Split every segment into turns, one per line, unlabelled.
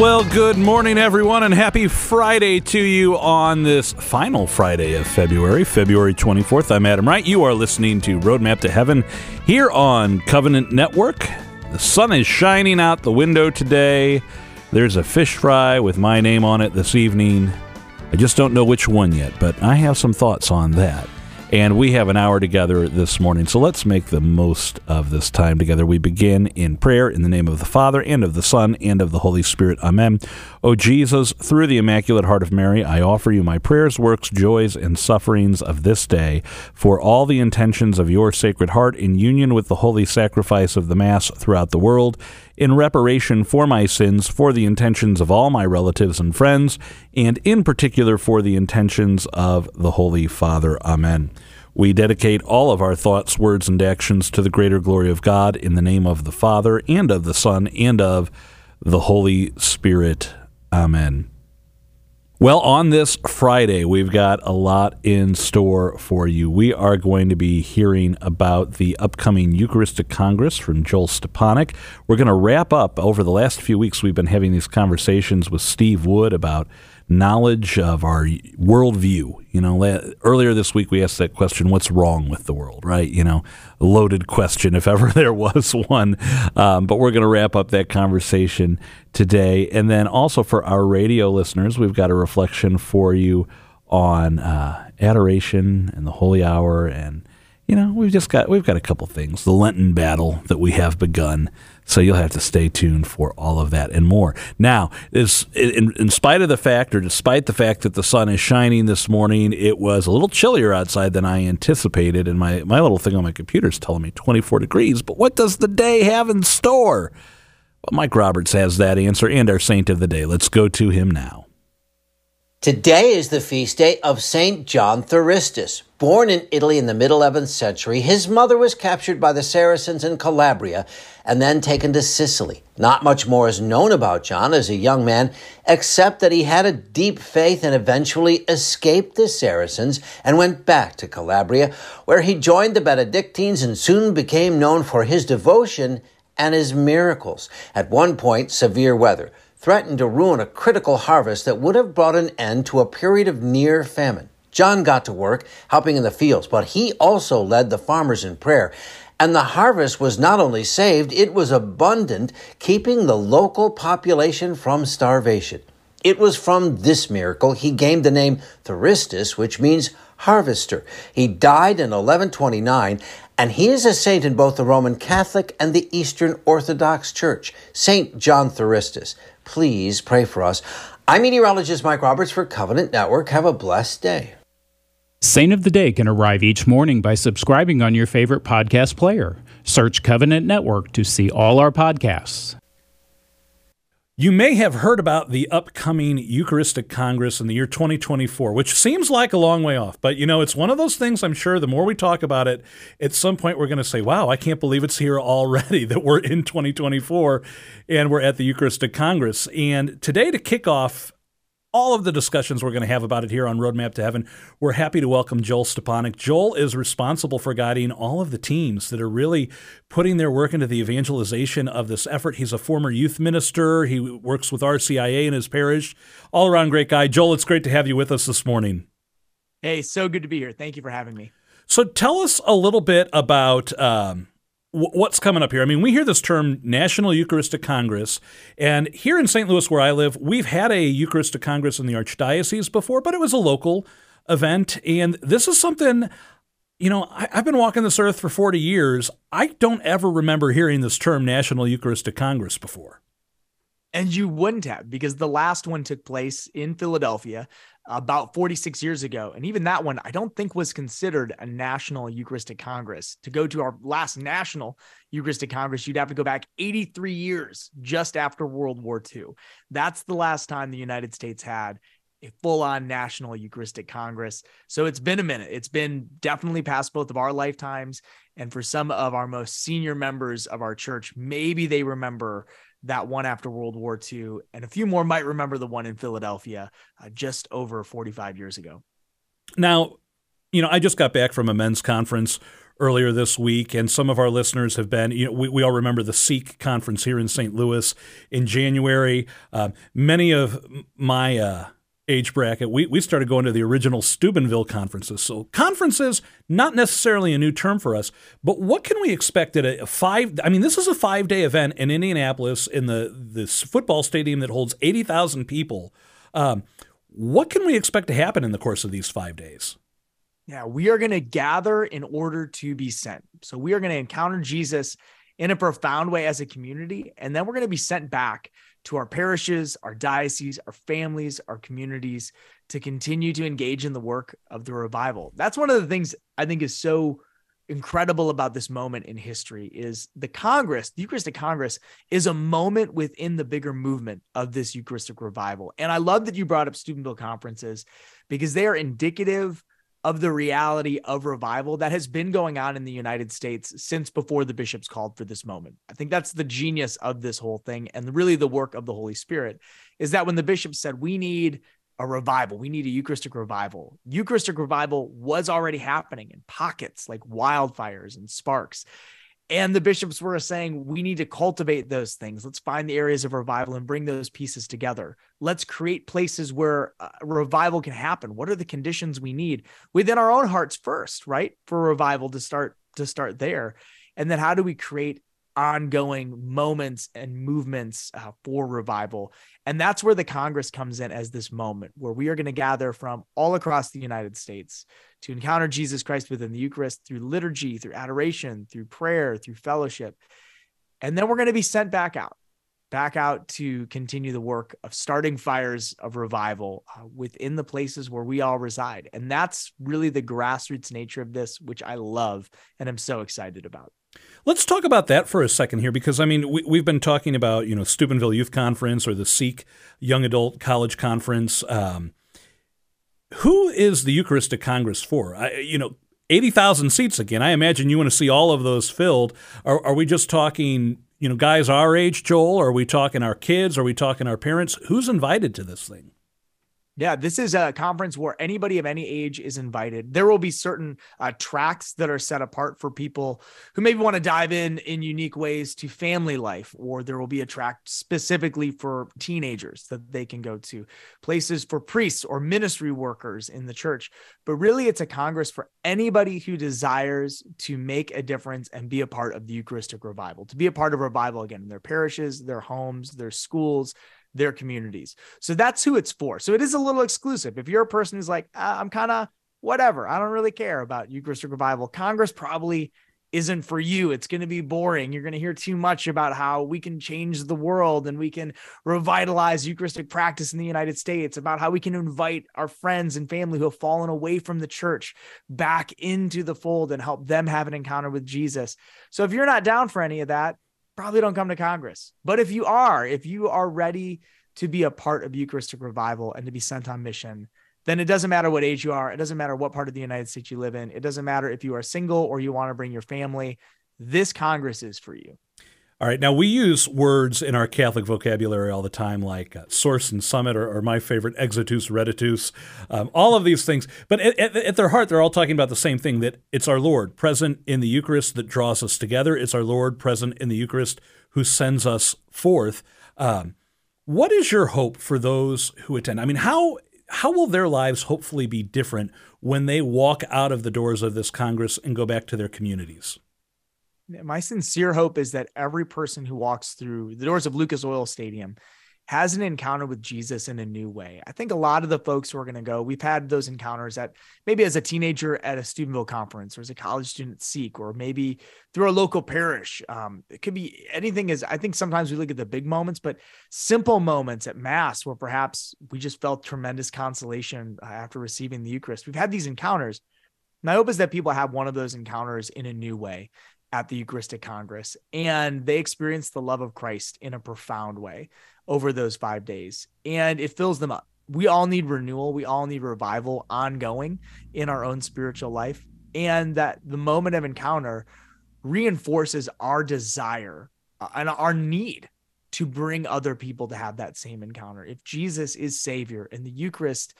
Well, good morning, everyone, and happy Friday to you on this final Friday of February, February 24th. I'm Adam Wright. You are listening to Roadmap to Heaven here on Covenant Network. The sun is shining out the window today. There's a fish fry with my name on it this evening. I just don't know which one yet, but I have some thoughts on that. And we have an hour together this morning, so let's make the most of this time together. We begin in prayer in the name of the Father, and of the Son, and of the Holy Spirit. Amen. O Jesus, through the Immaculate Heart of Mary, I offer you my prayers, works, joys, and sufferings of this day for all the intentions of your Sacred Heart in union with the holy sacrifice of the Mass throughout the world in reparation for my sins, for the intentions of all my relatives and friends, and in particular for the intentions of the Holy Father. Amen. We dedicate all of our thoughts, words, and actions to the greater glory of God in the name of the Father, and of the Son, and of the Holy Spirit. Amen. Well, on this Friday, we've got a lot in store for you. We are going to be hearing about the upcoming Eucharistic Congress from Joel Stepanek. We're going to wrap up over the last few weeks. We've been having these conversations with Steve Wood about knowledge of our worldview. You know, earlier this week we asked that question, what's wrong with the world, right? You know, loaded question if ever there was one. Um, but we're going to wrap up that conversation today. And then also for our radio listeners, we've got a reflection for you on uh, adoration and the holy hour and you know we've just got we've got a couple things the lenten battle that we have begun so you'll have to stay tuned for all of that and more. Now, is in, in spite of the fact, or despite the fact that the sun is shining this morning, it was a little chillier outside than I anticipated, and my my little thing on my computer is telling me 24 degrees. But what does the day have in store? Well, Mike Roberts has that answer and our saint of the day. Let's go to him now.
Today is the feast day of Saint John Theristus. Born in Italy in the mid 11th century, his mother was captured by the Saracens in Calabria and then taken to Sicily. Not much more is known about John as a young man, except that he had a deep faith and eventually escaped the Saracens and went back to Calabria, where he joined the Benedictines and soon became known for his devotion and his miracles. At one point, severe weather threatened to ruin a critical harvest that would have brought an end to a period of near famine. John got to work helping in the fields, but he also led the farmers in prayer. And the harvest was not only saved, it was abundant, keeping the local population from starvation. It was from this miracle he gained the name Theristus, which means harvester. He died in 1129, and he is a saint in both the Roman Catholic and the Eastern Orthodox Church. Saint John Theristus please pray for us. I'm meteorologist Mike Roberts for Covenant Network. Have a blessed day.
Saint of the Day can arrive each morning by subscribing on your favorite podcast player. Search Covenant Network to see all our podcasts.
You may have heard about the upcoming Eucharistic Congress in the year 2024, which seems like a long way off. But, you know, it's one of those things I'm sure the more we talk about it, at some point we're going to say, wow, I can't believe it's here already, that we're in 2024 and we're at the Eucharistic Congress. And today, to kick off all of the discussions we're going to have about it here on Roadmap to Heaven. We're happy to welcome Joel Stepanek. Joel is responsible for guiding all of the teams that are really putting their work into the evangelization of this effort. He's a former youth minister. He works with RCIA in his parish. All around great guy. Joel, it's great to have you with us this morning.
Hey, so good to be here. Thank you for having me.
So tell us a little bit about um, what's coming up here? I mean, we hear this term National Eucharistic Congress, and here in St. Louis, where I live, we've had a Eucharistic Congress in the Archdiocese before, but it was a local event. And this is something, you know, I, have been walking this earth for 40 years. I don't ever remember hearing this term National Eucharistic Congress before.
And you wouldn't have, because the last one took place in Philadelphia about 46 years ago. And even that one, I don't think was considered a national Eucharistic Congress. To go to our last national Eucharistic Congress, you'd have to go back 83 years just after World War II. That's the last time the United States had a full on national Eucharistic Congress. So it's been a minute. It's been definitely past both of our lifetimes. And for some of our most senior members of our church, maybe they remember that one after World War II, and a few more might remember the one in Philadelphia uh, just over 45 years ago.
Now, you know, I just got back from a men's conference earlier this week, and some of our listeners have been. You know, we, we all remember the Seek conference here in St. Louis in January. Uh, many of my uh, age bracket, we, we started going to the original Steubenville conferences. So conferences, not necessarily a new term for us, but what can we expect at a, five? I mean, this is a five day event in Indianapolis in the this football stadium that holds eighty thousand people. Um, what can we expect to happen in the course of these five days?
Yeah, we are going to gather in order to be sent. So we are going to encounter Jesus in a profound way as a community, and then we're going to be sent back to our parishes, our dioceses, our families, our communities to continue to engage in the work of the revival. That's one of the things I think is so incredible about this moment in history is the Congress, the Eucharistic Congress is a moment within the bigger movement of this Eucharistic revival. And I love that you brought up Steubenville conferences because they are indicative of the reality of revival that has been going on in the United States since before the bishops called for this moment. I think that's the genius of this whole thing and really the work of the Holy Spirit is that when the bishops said we need a revival, we need a Eucharistic revival. Eucharistic revival was already happening in pockets like wildfires and sparks. And the bishops were saying, we need to cultivate those things. Let's find the areas of revival and bring those pieces together. Let's create places where uh, revival can happen. What are the conditions we need within our own hearts first, right? For revival to start to start there. And then how do we create ongoing moments and movements uh, for revival. And that's where the Congress comes in as this moment where we are going to gather from all across the United States to encounter Jesus Christ within the Eucharist through liturgy, through adoration, through prayer, through fellowship. And then we're going to be sent back out, back out to continue the work of starting fires of revival uh, within the places where we all reside. And that's really the grassroots nature of this, which I love and I'm so excited about.
Let's talk about that for a second here, because I mean, we, have been talking about you know Steubenville Youth Conference or the Seek Young Adult College Conference. Um, who is the Eucharistic Congress for? I, you know, eighty thousand seats again. I imagine you want to see all of those filled. Are, are we just talking? You know, guys our age, Joel? Are we talking our kids? Are we talking our parents? Who's invited to this thing?
Yeah, this is a conference where anybody of any age is invited. There will be certain uh, tracks that are set apart for people who maybe want to dive in in unique ways to family life, or there will be a track specifically for teenagers that they can go to, places for priests or ministry workers in the church. But really, it's a congress for anybody who desires to make a difference and be a part of the Eucharistic revival, to be a part of revival again in their parishes, their homes, their schools their communities. So that's who it's for. So it is a little exclusive. If you're a person who's like, ah, I'm kind of whatever, I don't really care about Eucharistic revival, Congress probably isn't for you. It's going to be boring. You're going to hear too much about how we can change the world and we can revitalize Eucharistic practice in the United States, about how we can invite our friends and family who have fallen away from the church back into the fold and help them have an encounter with Jesus. So if you're not down for any of that, probably don't come to Congress. But if you are, if you are ready to be a part of Eucharistic revival and to be sent on mission, then it doesn't matter what age you are. It doesn't matter what part of the United States you live in. It doesn't matter if you are single or you want to bring your family. This Congress is for you.
All right. Now, we use words in our Catholic vocabulary all the time, like uh, source and summit, or, or, my favorite, exitus, reditus, um, all of these things. But at, at, at, their heart, they're all talking about the same thing that it's our Lord present in the Eucharist that draws us together. It's our Lord present in the Eucharist who sends us forth. Um, what is your hope for those who attend? I mean, how. How will their lives hopefully be different when they walk out of the doors of this Congress and go back to their communities?
My sincere hope is that every person who walks through the doors of Lucas Oil Stadium has an encounter with Jesus in a new way. I think a lot of the folks who are going to go, we've had those encounters at maybe as a teenager at a Steubenville conference or as a college student Seek, or maybe through a local parish. Um, it could be anything is, I think sometimes we look at the big moments, but simple moments at mass where perhaps we just felt tremendous consolation uh, after receiving the Eucharist. We've had these encounters. My hope is that people have one of those encounters in a new way at the Eucharistic Congress, and they experience the love of Christ in a profound way over those five days, and it fills them up. We all need renewal, we all need revival ongoing in our own spiritual life, and that the moment of encounter reinforces our desire uh, and our need to bring other people to have that same encounter. If Jesus is Savior and the Eucharist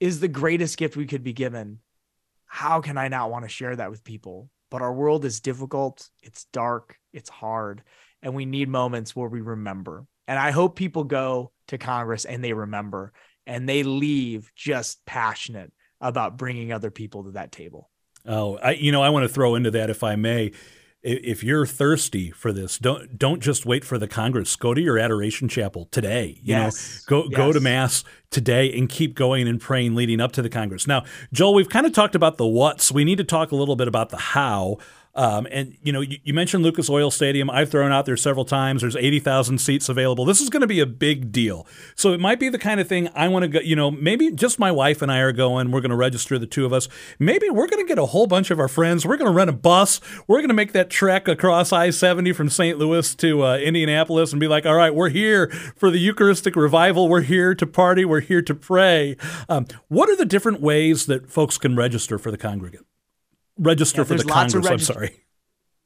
is the greatest gift we could be given, how can I not want to share that with people? But our world is difficult, it's dark, it's hard, and we need moments where we remember. And I hope people go to Congress and they remember and they leave just passionate about bringing other people to that table.
Oh, I, you know, I want to throw into that if I may. If you're thirsty for this, don't don't just wait for the Congress. Go to your adoration chapel today. You
yes.
know, go
yes.
go to mass today and keep going and praying leading up to the Congress. Now, Joel, we've kind of talked about the what's. We need to talk a little bit about the how. Um, and you know, you, you, mentioned Lucas Oil Stadium. I've thrown out there several times. There's 80,000 seats available. This is going to be a big deal. So it might be the kind of thing I want to go. You know, maybe just my wife and I are going. We're going to register the two of us. Maybe we're going to get a whole bunch of our friends. We're going to rent a bus. We're going to make that trek across I-70 from St. Louis to uh, Indianapolis and be like, all right, we're here for the Eucharistic revival. We're here to party. We're here to pray. Um, what are the different ways that folks can register for the congregate? Register yeah, for the Congress. I'm sorry.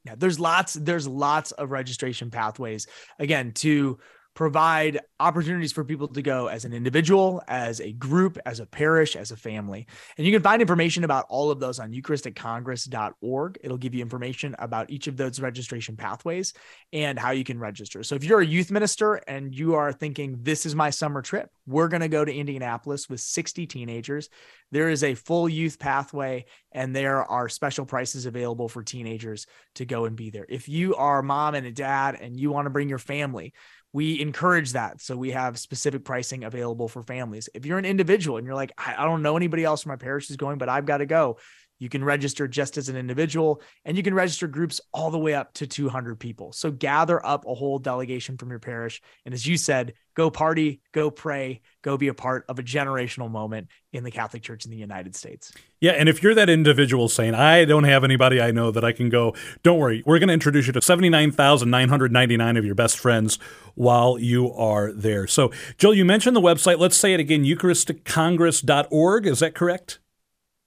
Yeah, there's lots there's lots of registration pathways. Again, to provide opportunities for people to go as an individual, as a group, as a parish, as a family. And you can find information about all of those on eucharisticcongress.org. It'll give you information about each of those registration pathways and how you can register. So if you're a youth minister and you are thinking, this is my summer trip, we're going to go to Indianapolis with 60 teenagers. There is a full youth pathway and there are special prices available for teenagers to go and be there. If you are a mom and a dad and you want to bring your family, we encourage that. So we have specific pricing available for families. If you're an individual and you're like, I, I don't know anybody else from my parish is going, but I've got to go, you can register just as an individual and you can register groups all the way up to 200 people. So gather up a whole delegation from your parish. And as you said, go party, go pray, go be a part of a generational moment in the Catholic Church in the United States.
Yeah. And if you're that individual saying, I don't have anybody I know that I can go, don't worry. We're going to introduce you to 79,999 of your best friends while you are there. So, Joel, you mentioned the website. Let's say it again eucharisticcongress.org. Is that correct?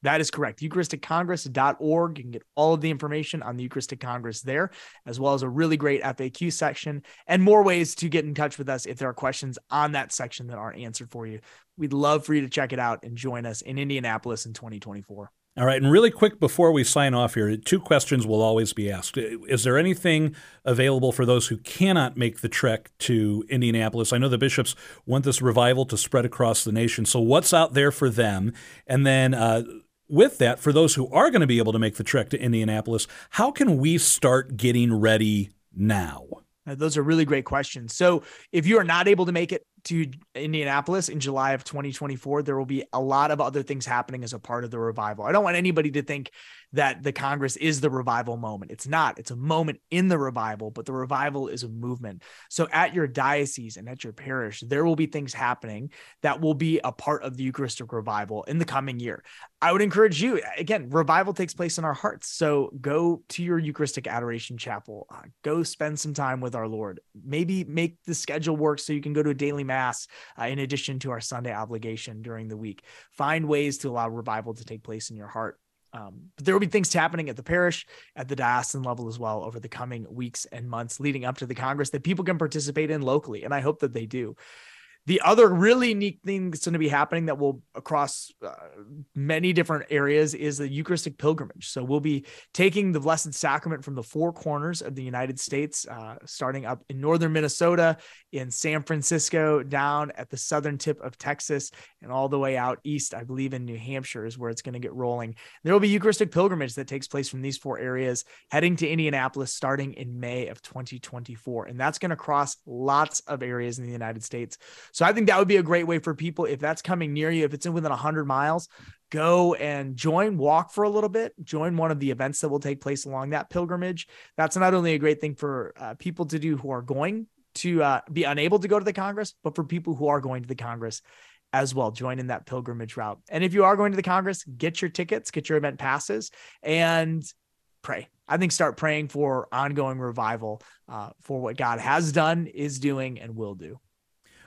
That is correct. EucharisticCongress.org. You can get all of the information on the Eucharistic Congress there, as well as a really great FAQ section and more ways to get in touch with us if there are questions on that section that aren't answered for you. We'd love for you to check it out and join us in Indianapolis in 2024.
All right. And really quick before we sign off here, two questions will always be asked. Is there anything available for those who cannot make the trek to Indianapolis? I know the bishops want this revival to spread across the nation. So, what's out there for them? And then, uh, with that, for those who are going to be able to make the trek to Indianapolis, how can we start getting ready now?
Uh, those are really great questions. So, if you are not able to make it to Indianapolis in July of 2024, there will be a lot of other things happening as a part of the revival. I don't want anybody to think that the Congress is the revival moment. It's not. It's a moment in the revival, but the revival is a movement. So at your diocese and at your parish, there will be things happening that will be a part of the Eucharistic revival in the coming year. I would encourage you again, revival takes place in our hearts. So go to your Eucharistic adoration chapel, uh, go spend some time with our Lord. Maybe make the schedule work so you can go to a daily mass uh, in addition to our Sunday obligation during the week. Find ways to allow revival to take place in your heart. Um, but there will be things happening at the parish, at the diocesan level as well over the coming weeks and months leading up to the Congress that people can participate in locally. And I hope that they do. The other really neat thing that's going to be happening that will across uh, many different areas is the Eucharistic pilgrimage. So we'll be taking the Blessed Sacrament from the four corners of the United States, uh, starting up in northern Minnesota, in San Francisco, down at the southern tip of Texas, and all the way out east, I believe in New Hampshire is where it's going to get rolling. There will be Eucharistic pilgrimage that takes place from these four areas, heading to Indianapolis starting in May of 2024. And that's going to cross lots of areas in the United States. So I think that would be a great way for people if that's coming near you, if it's in within 100 miles, go and join, walk for a little bit, join one of the events that will take place along that pilgrimage. That's not only a great thing for uh, people to do who are going to uh, be unable to go to the Congress, but for people who are going to the Congress as well. Join in that pilgrimage route. And if you are going to the Congress, get your tickets, get your event passes, and pray. I think start praying for ongoing revival uh, for what God has done, is doing, and will do.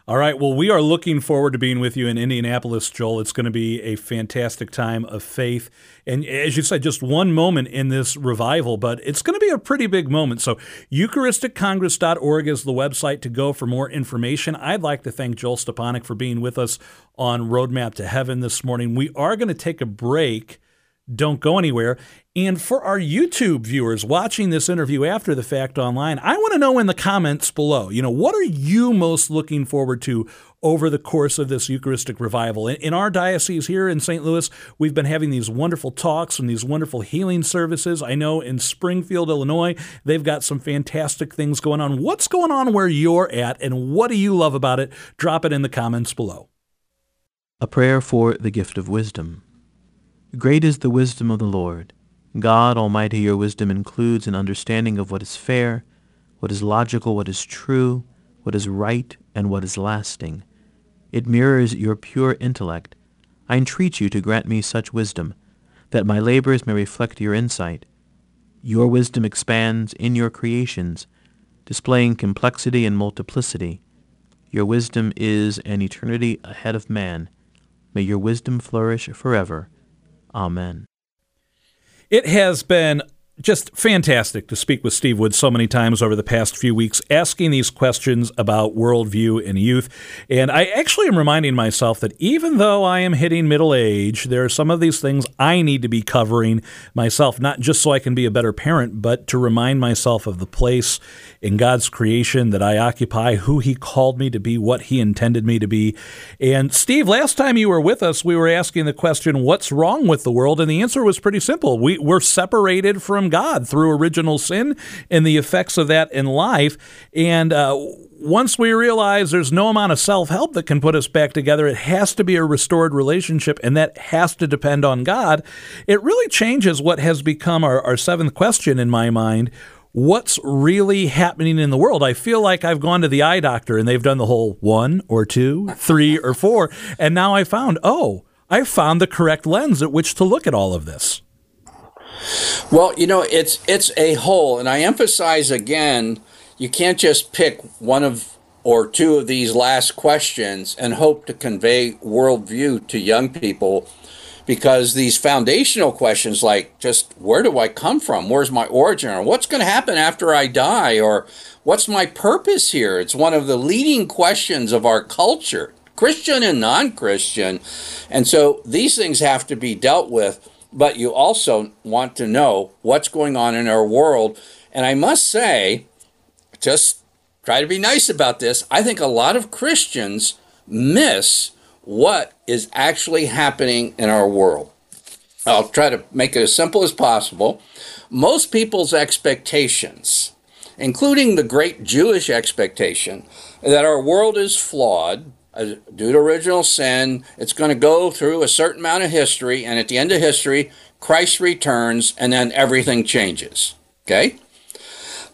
All right. Well, we are looking forward to being with you in Indianapolis, Joel. It's going to be a fantastic time of faith. And as you said, just one moment in this revival, but it's going to be a pretty big moment. So, EucharisticCongress.org is the website to go for more information. I'd like to thank Joel Stepanek for being with us on Roadmap to Heaven this morning. We are going to take a break don't go anywhere. And for our YouTube viewers watching this interview after the fact online, I want to know in the comments below, you know, what are you most looking forward to over the course of this Eucharistic revival? In, in our diocese here in St. Louis, we've been having these wonderful talks and these wonderful healing services. I know in Springfield, Illinois, they've got some fantastic things going on. What's going on where you're at and what do you love about it? Drop it in the comments below.
A prayer for the gift of wisdom. Great is the wisdom of the Lord. God Almighty, your wisdom includes an understanding of what is fair, what is logical, what is true, what is right, and what is lasting. It mirrors your pure intellect. I entreat you to grant me such wisdom, that my labors may reflect your insight. Your wisdom expands in your creations, displaying complexity and multiplicity. Your wisdom is an eternity ahead of man. May your wisdom flourish forever. Amen.
It has been just fantastic to speak with Steve Wood so many times over the past few weeks, asking these questions about worldview and youth. And I actually am reminding myself that even though I am hitting middle age, there are some of these things I need to be covering myself, not just so I can be a better parent, but to remind myself of the place in God's creation that I occupy, who He called me to be, what He intended me to be. And Steve, last time you were with us, we were asking the question, What's wrong with the world? And the answer was pretty simple. We, we're separated from from God through original sin and the effects of that in life. And uh, once we realize there's no amount of self help that can put us back together, it has to be a restored relationship, and that has to depend on God. It really changes what has become our, our seventh question in my mind what's really happening in the world. I feel like I've gone to the eye doctor and they've done the whole one or two, three or four. And now I found, oh, I found the correct lens at which to look at all of this.
Well, you know, it's it's a whole, and I emphasize again, you can't just pick one of or two of these last questions and hope to convey worldview to young people because these foundational questions like just where do I come from? Where's my origin? Or what's going to happen after I die? Or what's my purpose here? It's one of the leading questions of our culture, Christian and non Christian. And so these things have to be dealt with but you also want to know what's going on in our world. And I must say, just try to be nice about this. I think a lot of Christians miss what is actually happening in our world. I'll try to make it as simple as possible. Most people's expectations, including the great Jewish expectation that our world is flawed, due to original sin. It's going to go through a certain amount of history, and at the end of history, Christ returns, and then everything changes. Okay?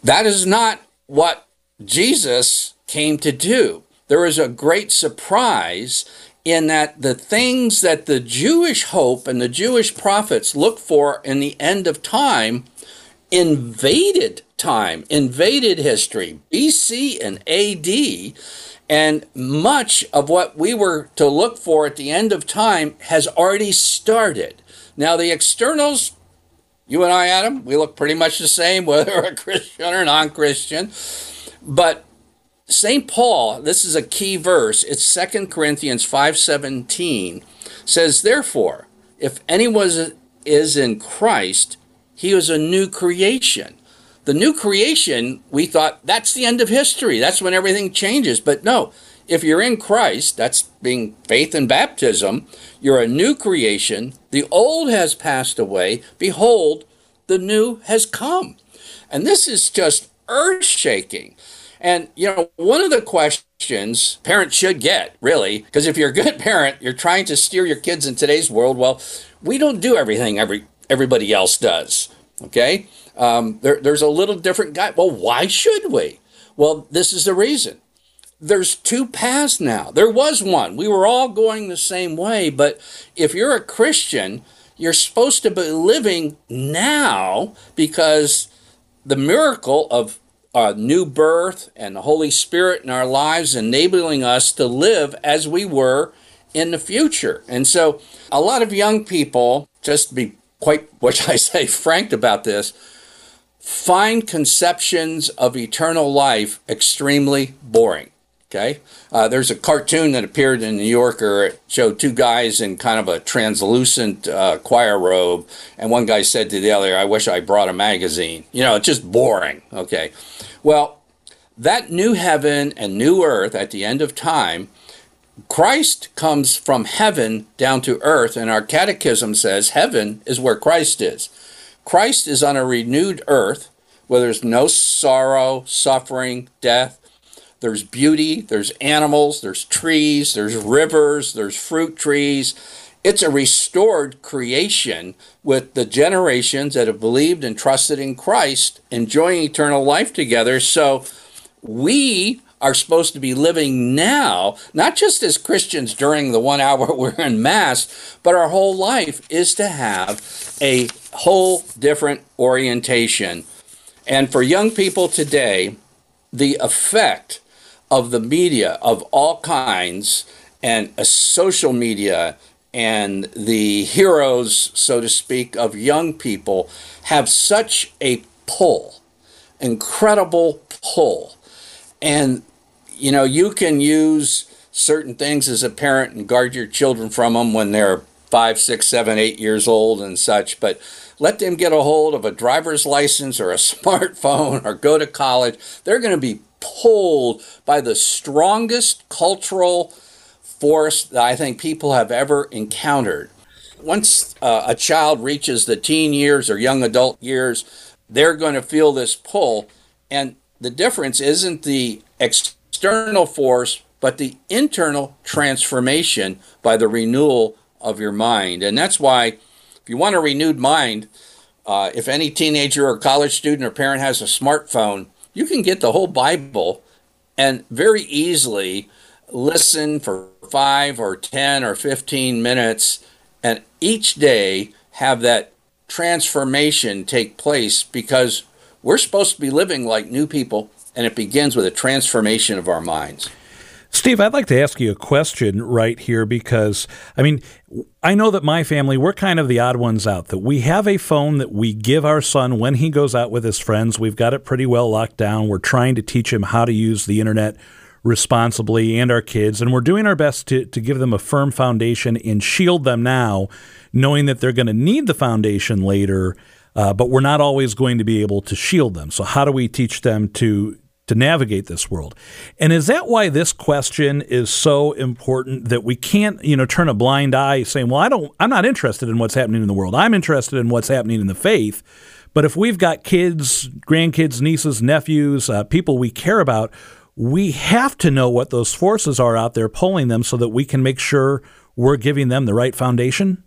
That is not what Jesus came to do. There is a great surprise in that the things that the Jewish hope and the Jewish prophets look for in the end of time invaded time, invaded history, BC and AD and much of what we were to look for at the end of time has already started. Now, the externals, you and I, Adam, we look pretty much the same, whether we're a Christian or non Christian. But St. Paul, this is a key verse, it's 2 Corinthians 5.17, says, Therefore, if anyone is in Christ, he is a new creation. The new creation, we thought that's the end of history. That's when everything changes. But no, if you're in Christ, that's being faith and baptism, you're a new creation. The old has passed away. Behold, the new has come. And this is just earth shaking. And, you know, one of the questions parents should get, really, because if you're a good parent, you're trying to steer your kids in today's world. Well, we don't do everything every everybody else does. Okay? Um, there, there's a little different guy. Well, why should we? Well, this is the reason. There's two paths now. There was one. We were all going the same way, but if you're a Christian, you're supposed to be living now because the miracle of a new birth and the Holy Spirit in our lives enabling us to live as we were in the future. And so a lot of young people, just to be quite, what I say, frank about this, find conceptions of eternal life extremely boring. Okay, uh, there's a cartoon that appeared in New Yorker. It showed two guys in kind of a translucent uh, choir robe, and one guy said to the other, "I wish I brought a magazine." You know, it's just boring. Okay, well, that new heaven and new earth at the end of time, Christ comes from heaven down to earth, and our catechism says heaven is where Christ is. Christ is on a renewed earth where there's no sorrow, suffering, death there's beauty, there's animals, there's trees, there's rivers, there's fruit trees. It's a restored creation with the generations that have believed and trusted in Christ enjoying eternal life together. So we are supposed to be living now, not just as Christians during the one hour we're in Mass, but our whole life is to have a whole different orientation. And for young people today, the effect of the media of all kinds and a social media and the heroes, so to speak, of young people have such a pull, incredible pull. And, you know, you can use certain things as a parent and guard your children from them when they're five, six, seven, eight years old and such, but let them get a hold of a driver's license or a smartphone or go to college. They're going to be pulled by the strongest cultural force that I think people have ever encountered. Once uh, a child reaches the teen years or young adult years, they're going to feel this pull. And the difference isn't the external force, but the internal transformation by the renewal of your mind. And that's why, if you want a renewed mind, uh, if any teenager or college student or parent has a smartphone, you can get the whole Bible and very easily listen for five or 10 or 15 minutes and each day have that transformation take place because we're supposed to be living like new people and it begins with a transformation of our minds.
Steve, I'd like to ask you a question right here because, I mean, I know that my family, we're kind of the odd ones out, that we have a phone that we give our son when he goes out with his friends. We've got it pretty well locked down. We're trying to teach him how to use the internet responsibly and our kids, and we're doing our best to, to give them a firm foundation and shield them now, knowing that they're going to need the foundation later. Uh, but we're not always going to be able to shield them. So, how do we teach them to to navigate this world. And is that why this question is so important that we can't, you know, turn a blind eye saying, "Well, I don't I'm not interested in what's happening in the world. I'm interested in what's happening in the faith." But if we've got kids, grandkids, nieces, nephews, uh, people we care about, we have to know what those forces are out there pulling them so that we can make sure we're giving them the right foundation.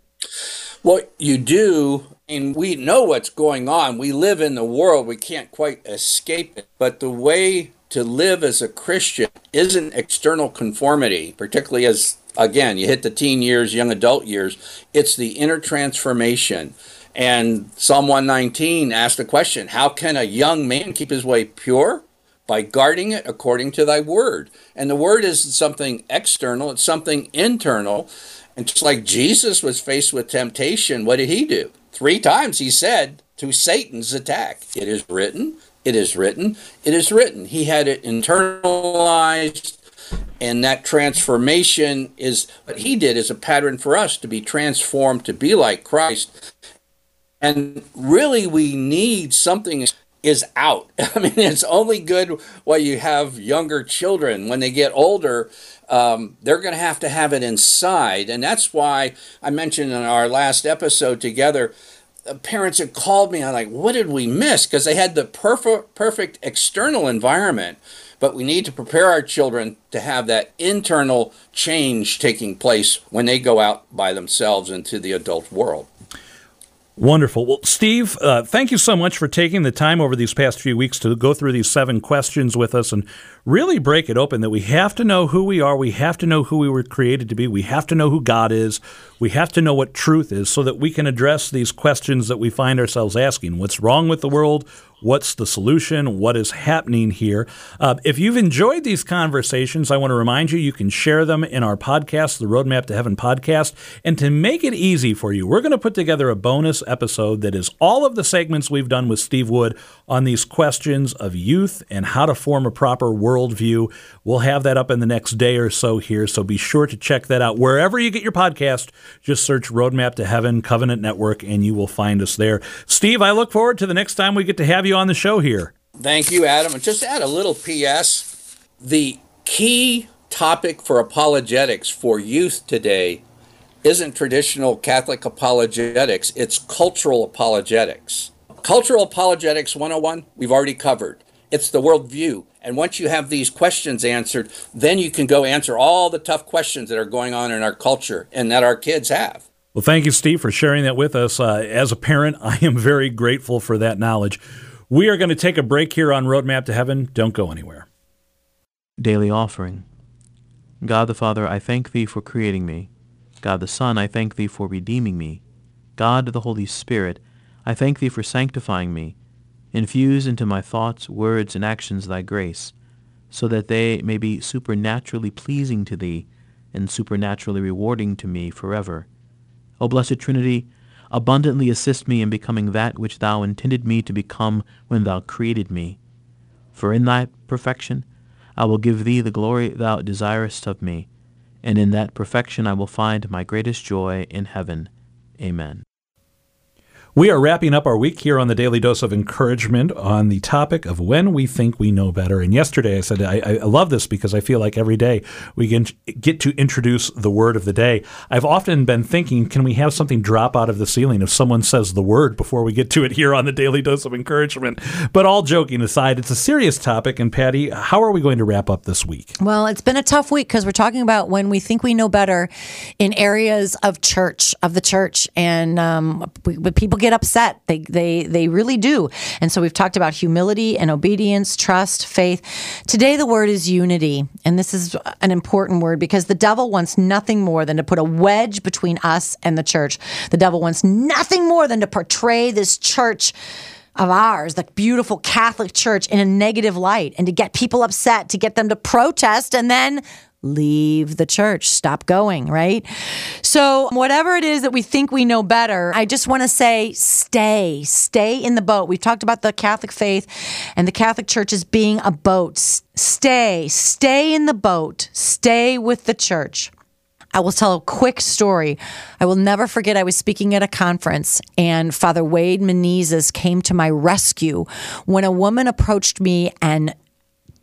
Well, you do and we know what's going on. We live in the world. We can't quite escape it. But the way to live as a Christian isn't external conformity, particularly as, again, you hit the teen years, young adult years. It's the inner transformation. And Psalm 119 asked the question How can a young man keep his way pure? By guarding it according to thy word. And the word isn't something external, it's something internal. And just like Jesus was faced with temptation, what did he do? Three times he said to Satan's attack, It is written, it is written, it is written. He had it internalized, and that transformation is what he did is a pattern for us to be transformed to be like Christ. And really, we need something is out. I mean, it's only good while you have younger children. When they get older, um, they're going to have to have it inside. And that's why I mentioned in our last episode together, uh, parents had called me. I'm like, what did we miss? Because they had the perfect, perfect external environment. But we need to prepare our children to have that internal change taking place when they go out by themselves into the adult world.
Wonderful. Well, Steve, uh, thank you so much for taking the time over these past few weeks to go through these seven questions with us and really break it open that we have to know who we are. We have to know who we were created to be. We have to know who God is. We have to know what truth is so that we can address these questions that we find ourselves asking. What's wrong with the world? What's the solution? What is happening here? Uh, if you've enjoyed these conversations, I want to remind you you can share them in our podcast, the Roadmap to Heaven podcast. And to make it easy for you, we're going to put together a bonus episode that is all of the segments we've done with Steve Wood, on these questions of youth and how to form a proper worldview. We'll have that up in the next day or so here, so be sure to check that out. Wherever you get your podcast, just search Roadmap to Heaven Covenant Network and you will find us there. Steve, I look forward to the next time we get to have you on the show here.
Thank you, Adam. And just add a little PS. The key topic for apologetics for youth today isn't traditional Catholic apologetics, it's cultural apologetics. Cultural apologetics 101, we've already covered. It's the worldview. And once you have these questions answered, then you can go answer all the tough questions that are going on in our culture and that our kids have.
Well, thank you, Steve, for sharing that with us. Uh, as a parent, I am very grateful for that knowledge. We are going to take a break here on Roadmap to Heaven. Don't go anywhere.
Daily Offering. God the Father, I thank Thee for creating me. God the Son, I thank Thee for redeeming me. God the Holy Spirit, I thank Thee for sanctifying me. Infuse into my thoughts, words, and actions Thy grace, so that they may be supernaturally pleasing to Thee and supernaturally rewarding to me forever. O Blessed Trinity, abundantly assist me in becoming that which Thou intended me to become when Thou created me. For in Thy perfection I will give Thee the glory Thou desirest of me, and in that perfection I will find my greatest joy in heaven. Amen.
We are wrapping up our week here on the Daily Dose of Encouragement on the topic of when we think we know better. And yesterday I said, I, I love this because I feel like every day we can get to introduce the word of the day. I've often been thinking, can we have something drop out of the ceiling if someone says the word before we get to it here on the Daily Dose of Encouragement? But all joking aside, it's a serious topic. And Patty, how are we going to wrap up this week?
Well, it's been a tough week because we're talking about when we think we know better in areas of church, of the church. And um, we, people get upset. They they they really do. And so we've talked about humility and obedience, trust, faith. Today the word is unity, and this is an important word because the devil wants nothing more than to put a wedge between us and the church. The devil wants nothing more than to portray this church of ours, the beautiful Catholic Church, in a negative light and to get people upset, to get them to protest and then leave the church, stop going, right? So, whatever it is that we think we know better, I just want to say stay, stay in the boat. We've talked about the Catholic faith and the Catholic Church as being a boat. Stay, stay in the boat, stay with the church. I will tell a quick story. I will never forget I was speaking at a conference and Father Wade Menezes came to my rescue when a woman approached me and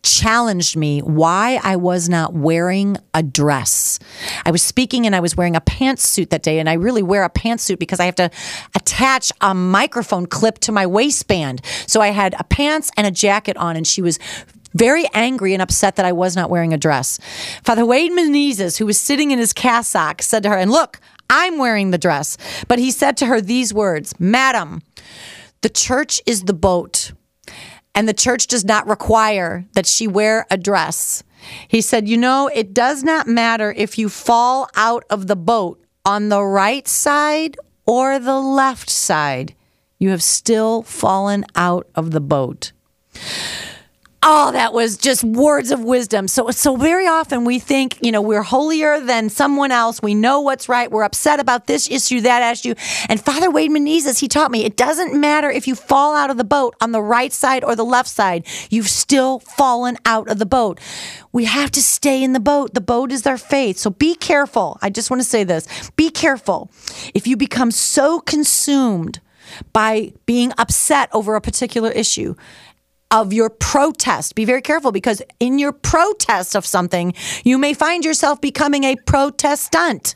challenged me why I was not wearing a dress. I was speaking and I was wearing a pantsuit that day, and I really wear a pantsuit because I have to attach a microphone clip to my waistband. So I had a pants and a jacket on, and she was very angry and upset that I was not wearing a dress. Father Wade Menezes, who was sitting in his cassock, said to her, and look, I'm wearing the dress. But he said to her these words Madam, the church is the boat and the church does not require that she wear a dress. He said, You know, it does not matter if you fall out of the boat on the right side or the left side, you have still fallen out of the boat. Oh, that was just words of wisdom. So, so very often we think, you know, we're holier than someone else. We know what's right. We're upset about this issue, that issue. And Father Wade Menezes, he taught me it doesn't matter if you fall out of the boat on the right side or the left side. You've still fallen out of the boat. We have to stay in the boat. The boat is our faith. So be careful. I just want to say this. Be careful. If you become so consumed by being upset over a particular issue of your protest. Be very careful because in your protest of something, you may find yourself becoming a protestant.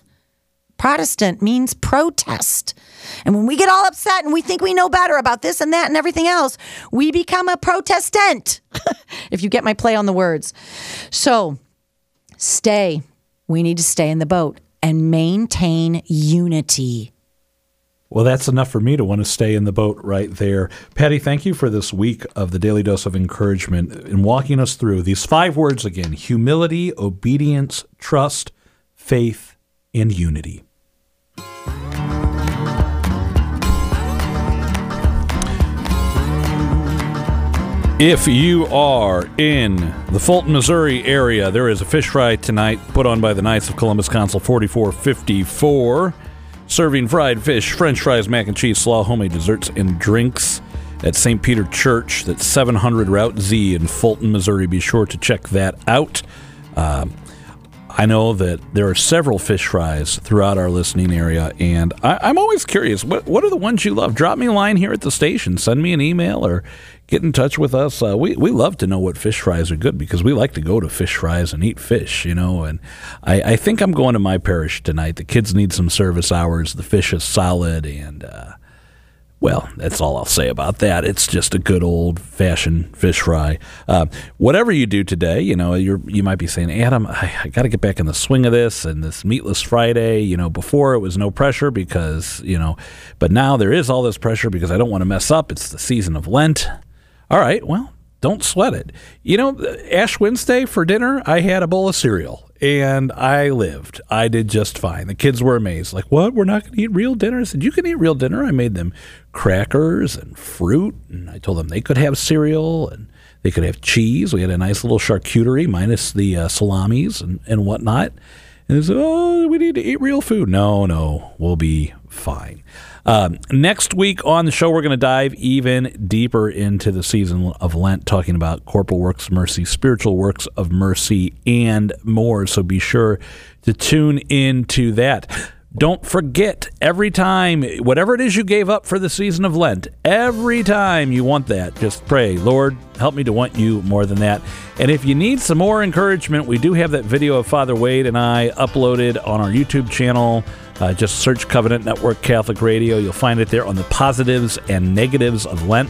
Protestant means protest. And when we get all upset and we think we know better about this and that and everything else, we become a protestant, if you get my play on the words. So stay. We need to stay in the boat and maintain unity.
Well, that's enough for me to want to stay in the boat right there. Patty, thank you for this week of the Daily Dose of Encouragement and walking us through these five words again humility, obedience, trust, faith, and unity. If you are in the Fulton, Missouri area, there is a fish fry tonight put on by the Knights of Columbus Council 4454 serving fried fish, french fries, mac and cheese, slaw, homemade desserts, and drinks. at St. Peter Church. That's 700 Route Z in Fulton, Missouri. Be sure to check that out. Uh, I know that there are several fish fries throughout our listening area, and I, am always curious. What what are the ones you love? Drop me a line here at the station. Send me an email or get in touch with us. Uh, we we love to know what fish fries are good because we like to go to fish fries and eat fish, you know. And I, I think I'm going to my parish tonight. The kids need some service hours. The fish is solid, and uh, well, that's all I'll say about that. It's just a good old fashioned fish fry. Uh, whatever you do today, you know, you you might be saying, Adam, I, I got to get back in the swing of this and this meatless Friday. You know, before it was no pressure because you know, but now there is all this pressure because I don't want to mess up. It's the season of Lent. All right, well, don't sweat it. You know, Ash Wednesday for dinner, I had a bowl of cereal and I lived. I did just fine. The kids were amazed. Like, what? We're not going to eat real dinner? I said, You can eat real dinner. I made them crackers and fruit, and I told them they could have cereal and they could have cheese. We had a nice little charcuterie minus the uh, salamis and, and whatnot. And they said, Oh, we need to eat real food. No, no, we'll be fine. Um, next week on the show, we're going to dive even deeper into the season of Lent, talking about corporal works of mercy, spiritual works of mercy, and more. So be sure to tune into that. Don't forget every time, whatever it is you gave up for the season of Lent, every time you want that, just pray, Lord, help me to want you more than that. And if you need some more encouragement, we do have that video of Father Wade and I uploaded on our YouTube channel. Uh, just search Covenant Network Catholic Radio. You'll find it there on the positives and negatives of Lent.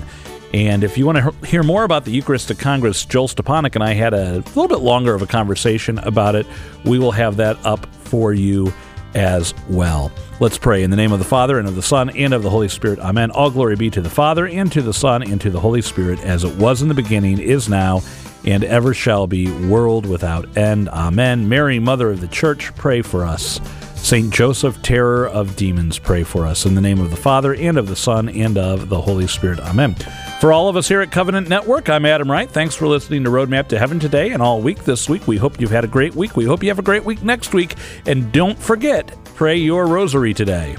And if you want to hear more about the Eucharist Eucharistic Congress, Joel Stepanek and I had a little bit longer of a conversation about it. We will have that up for you as well. Let's pray in the name of the Father, and of the Son, and of the Holy Spirit. Amen. All glory be to the Father, and to the Son, and to the Holy Spirit, as it was in the beginning, is now, and ever shall be, world without end. Amen. Mary, Mother of the Church, pray for us. Saint Joseph, terror of demons, pray for us. In the name of the Father, and of the Son, and of the Holy Spirit. Amen. For all of us here at Covenant Network, I'm Adam Wright. Thanks for listening to Roadmap to Heaven today and all week this week. We hope you've had a great week. We hope you have a great week next week. And don't forget, pray your rosary today.